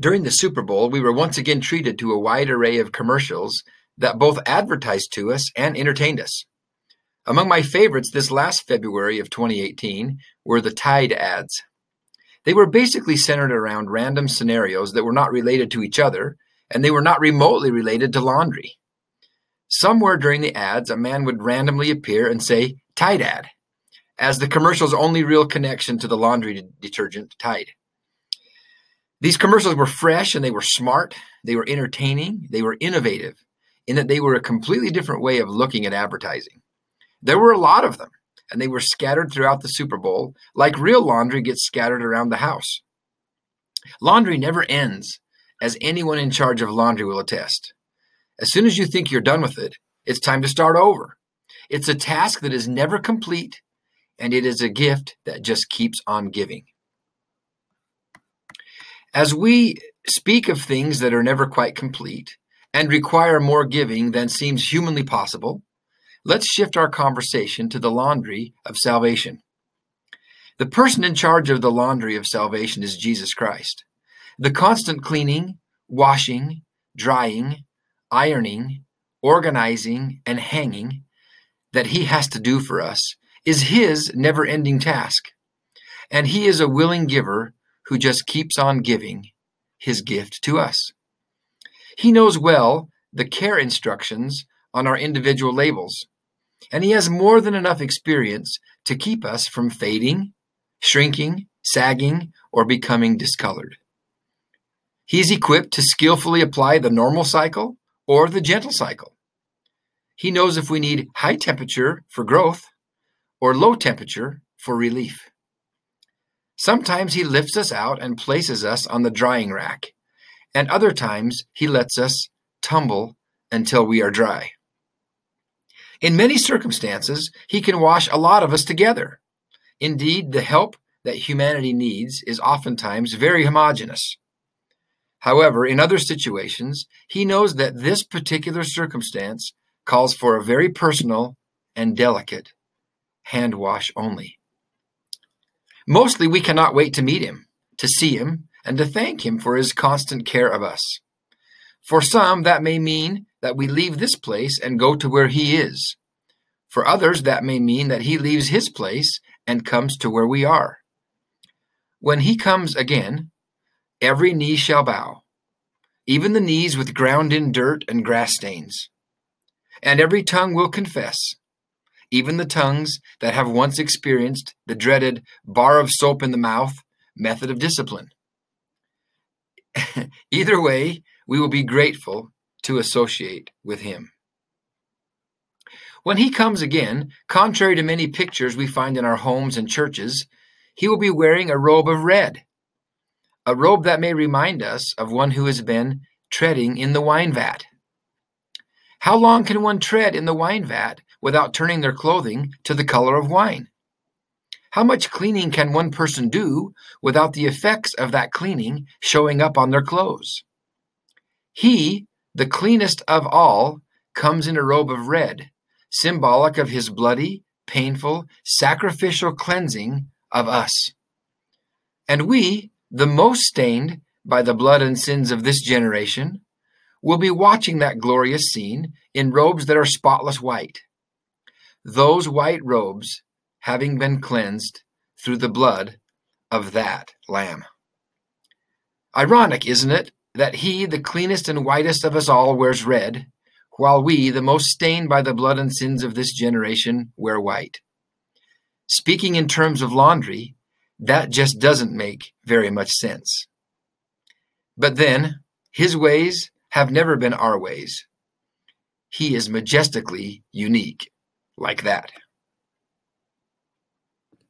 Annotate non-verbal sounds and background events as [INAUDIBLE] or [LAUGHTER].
During the Super Bowl, we were once again treated to a wide array of commercials that both advertised to us and entertained us. Among my favorites this last February of 2018 were the Tide ads. They were basically centered around random scenarios that were not related to each other, and they were not remotely related to laundry. Somewhere during the ads, a man would randomly appear and say, Tide ad, as the commercial's only real connection to the laundry detergent, Tide. These commercials were fresh and they were smart, they were entertaining, they were innovative, in that they were a completely different way of looking at advertising. There were a lot of them, and they were scattered throughout the Super Bowl, like real laundry gets scattered around the house. Laundry never ends, as anyone in charge of laundry will attest. As soon as you think you're done with it, it's time to start over. It's a task that is never complete, and it is a gift that just keeps on giving. As we speak of things that are never quite complete and require more giving than seems humanly possible, let's shift our conversation to the laundry of salvation. The person in charge of the laundry of salvation is Jesus Christ. The constant cleaning, washing, drying, ironing, organizing, and hanging that he has to do for us is his never ending task. And he is a willing giver who just keeps on giving his gift to us. He knows well the care instructions on our individual labels, and he has more than enough experience to keep us from fading, shrinking, sagging, or becoming discolored. He's equipped to skillfully apply the normal cycle or the gentle cycle. He knows if we need high temperature for growth or low temperature for relief. Sometimes he lifts us out and places us on the drying rack, and other times he lets us tumble until we are dry. In many circumstances, he can wash a lot of us together. Indeed, the help that humanity needs is oftentimes very homogeneous. However, in other situations, he knows that this particular circumstance calls for a very personal and delicate hand wash only. Mostly we cannot wait to meet him, to see him, and to thank him for his constant care of us. For some, that may mean that we leave this place and go to where he is. For others, that may mean that he leaves his place and comes to where we are. When he comes again, every knee shall bow, even the knees with ground in dirt and grass stains. And every tongue will confess even the tongues that have once experienced the dreaded bar of soap in the mouth method of discipline. [LAUGHS] Either way, we will be grateful to associate with him. When he comes again, contrary to many pictures we find in our homes and churches, he will be wearing a robe of red, a robe that may remind us of one who has been treading in the wine vat. How long can one tread in the wine vat without turning their clothing to the color of wine? How much cleaning can one person do without the effects of that cleaning showing up on their clothes? He, the cleanest of all, comes in a robe of red, symbolic of his bloody, painful, sacrificial cleansing of us. And we, the most stained by the blood and sins of this generation, will be watching that glorious scene in robes that are spotless white those white robes having been cleansed through the blood of that lamb. Ironic, isn't it, that he, the cleanest and whitest of us all, wears red, while we, the most stained by the blood and sins of this generation, wear white. Speaking in terms of laundry, that just doesn't make very much sense. But then, his ways have never been our ways. He is majestically unique like that.